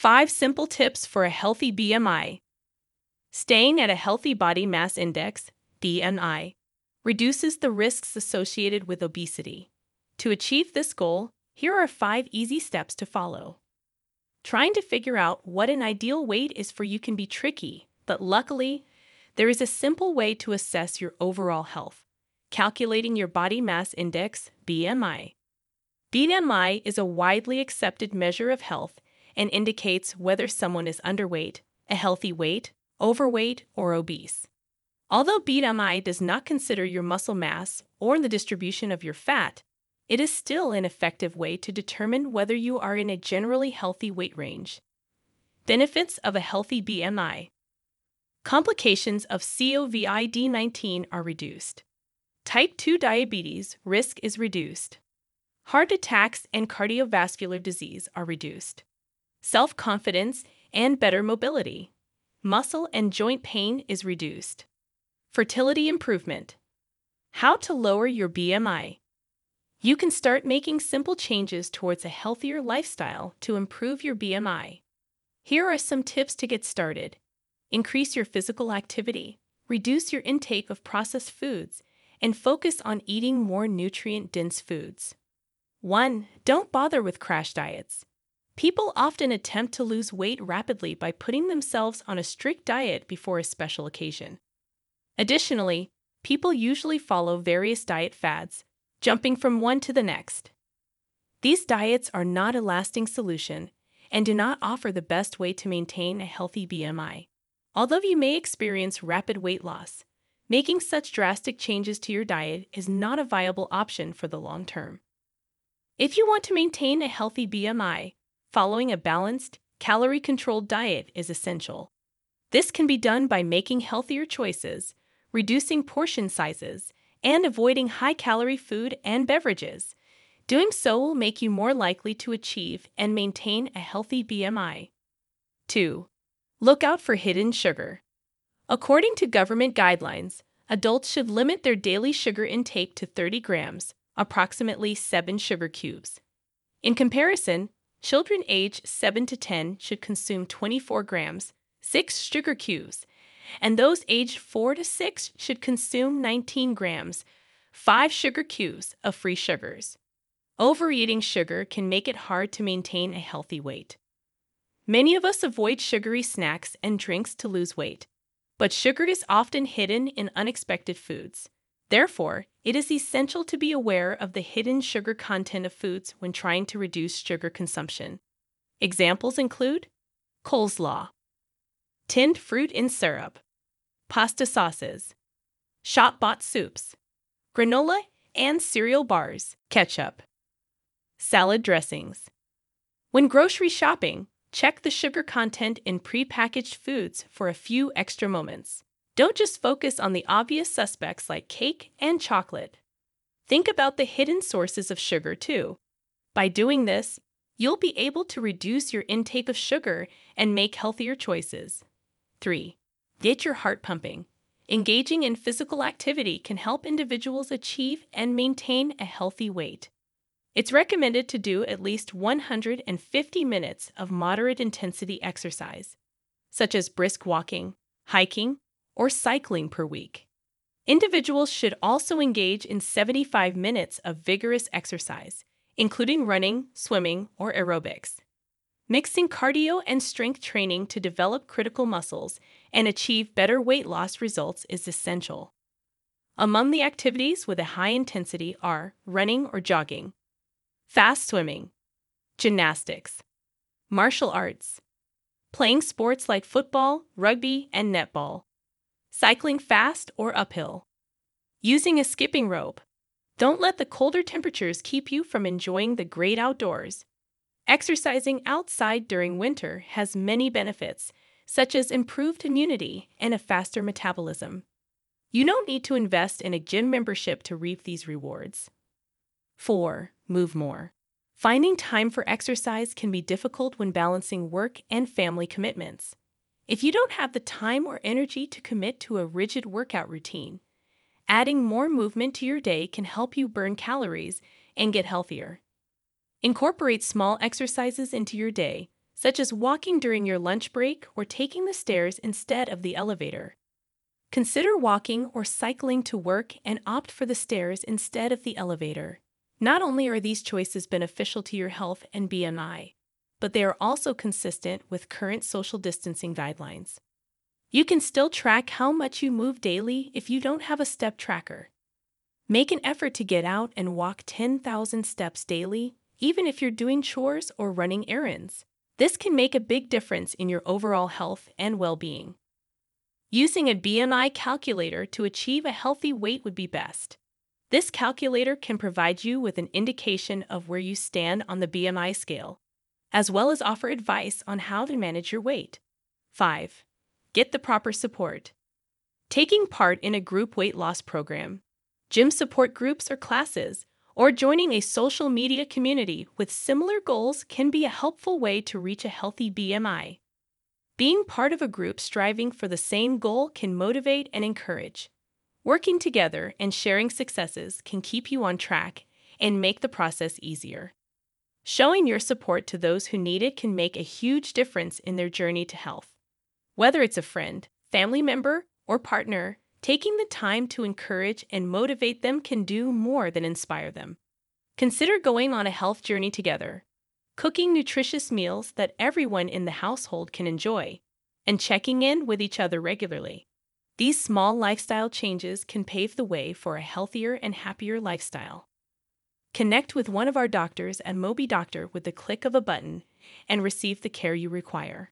5 simple tips for a healthy BMI. Staying at a healthy body mass index, BMI, reduces the risks associated with obesity. To achieve this goal, here are 5 easy steps to follow. Trying to figure out what an ideal weight is for you can be tricky, but luckily, there is a simple way to assess your overall health calculating your body mass index, BMI. BMI is a widely accepted measure of health and indicates whether someone is underweight, a healthy weight, overweight, or obese. Although BMI does not consider your muscle mass or the distribution of your fat, it is still an effective way to determine whether you are in a generally healthy weight range. Benefits of a healthy BMI Complications of COVID 19 are reduced. Type 2 diabetes risk is reduced. Heart attacks and cardiovascular disease are reduced. Self confidence and better mobility. Muscle and joint pain is reduced. Fertility improvement. How to lower your BMI. You can start making simple changes towards a healthier lifestyle to improve your BMI. Here are some tips to get started. Increase your physical activity, reduce your intake of processed foods, and focus on eating more nutrient dense foods. 1. Don't bother with crash diets. People often attempt to lose weight rapidly by putting themselves on a strict diet before a special occasion. Additionally, people usually follow various diet fads, jumping from one to the next. These diets are not a lasting solution and do not offer the best way to maintain a healthy BMI. Although you may experience rapid weight loss, making such drastic changes to your diet is not a viable option for the long term. If you want to maintain a healthy BMI, following a balanced, calorie controlled diet is essential. This can be done by making healthier choices, reducing portion sizes, and avoiding high calorie food and beverages. Doing so will make you more likely to achieve and maintain a healthy BMI. 2. Look out for hidden sugar. According to government guidelines, adults should limit their daily sugar intake to 30 grams, approximately 7 sugar cubes. In comparison, children aged 7 to 10 should consume 24 grams, 6 sugar cubes, and those aged 4 to 6 should consume 19 grams, 5 sugar cubes of free sugars. Overeating sugar can make it hard to maintain a healthy weight. Many of us avoid sugary snacks and drinks to lose weight, but sugar is often hidden in unexpected foods. Therefore, it is essential to be aware of the hidden sugar content of foods when trying to reduce sugar consumption. Examples include coleslaw, tinned fruit in syrup, pasta sauces, shop bought soups, granola and cereal bars, ketchup, salad dressings. When grocery shopping, Check the sugar content in prepackaged foods for a few extra moments. Don't just focus on the obvious suspects like cake and chocolate. Think about the hidden sources of sugar too. By doing this, you'll be able to reduce your intake of sugar and make healthier choices. 3. Get your heart pumping. Engaging in physical activity can help individuals achieve and maintain a healthy weight. It's recommended to do at least 150 minutes of moderate intensity exercise, such as brisk walking, hiking, or cycling per week. Individuals should also engage in 75 minutes of vigorous exercise, including running, swimming, or aerobics. Mixing cardio and strength training to develop critical muscles and achieve better weight loss results is essential. Among the activities with a high intensity are running or jogging, fast swimming, gymnastics, martial arts, playing sports like football, rugby, and netball, cycling fast or uphill, using a skipping rope. Don't let the colder temperatures keep you from enjoying the great outdoors. Exercising outside during winter has many benefits, such as improved immunity and a faster metabolism. You don't need to invest in a gym membership to reap these rewards. 4 move more. Finding time for exercise can be difficult when balancing work and family commitments. If you don't have the time or energy to commit to a rigid workout routine, adding more movement to your day can help you burn calories and get healthier. Incorporate small exercises into your day, such as walking during your lunch break or taking the stairs instead of the elevator. Consider walking or cycling to work and opt for the stairs instead of the elevator. Not only are these choices beneficial to your health and BMI, but they are also consistent with current social distancing guidelines. You can still track how much you move daily if you don't have a step tracker. Make an effort to get out and walk 10,000 steps daily, even if you're doing chores or running errands. This can make a big difference in your overall health and well being. Using a BMI calculator to achieve a healthy weight would be best. This calculator can provide you with an indication of where you stand on the BMI scale, as well as offer advice on how to manage your weight. 5. Get the proper support. Taking part in a group weight loss program, gym support groups or classes, or joining a social media community with similar goals can be a helpful way to reach a healthy BMI. Being part of a group striving for the same goal can motivate and encourage. Working together and sharing successes can keep you on track and make the process easier. Showing your support to those who need it can make a huge difference in their journey to health. Whether it's a friend, family member, or partner, taking the time to encourage and motivate them can do more than inspire them. Consider going on a health journey together, cooking nutritious meals that everyone in the household can enjoy, and checking in with each other regularly. These small lifestyle changes can pave the way for a healthier and happier lifestyle. Connect with one of our doctors at MobiDoctor with the click of a button and receive the care you require.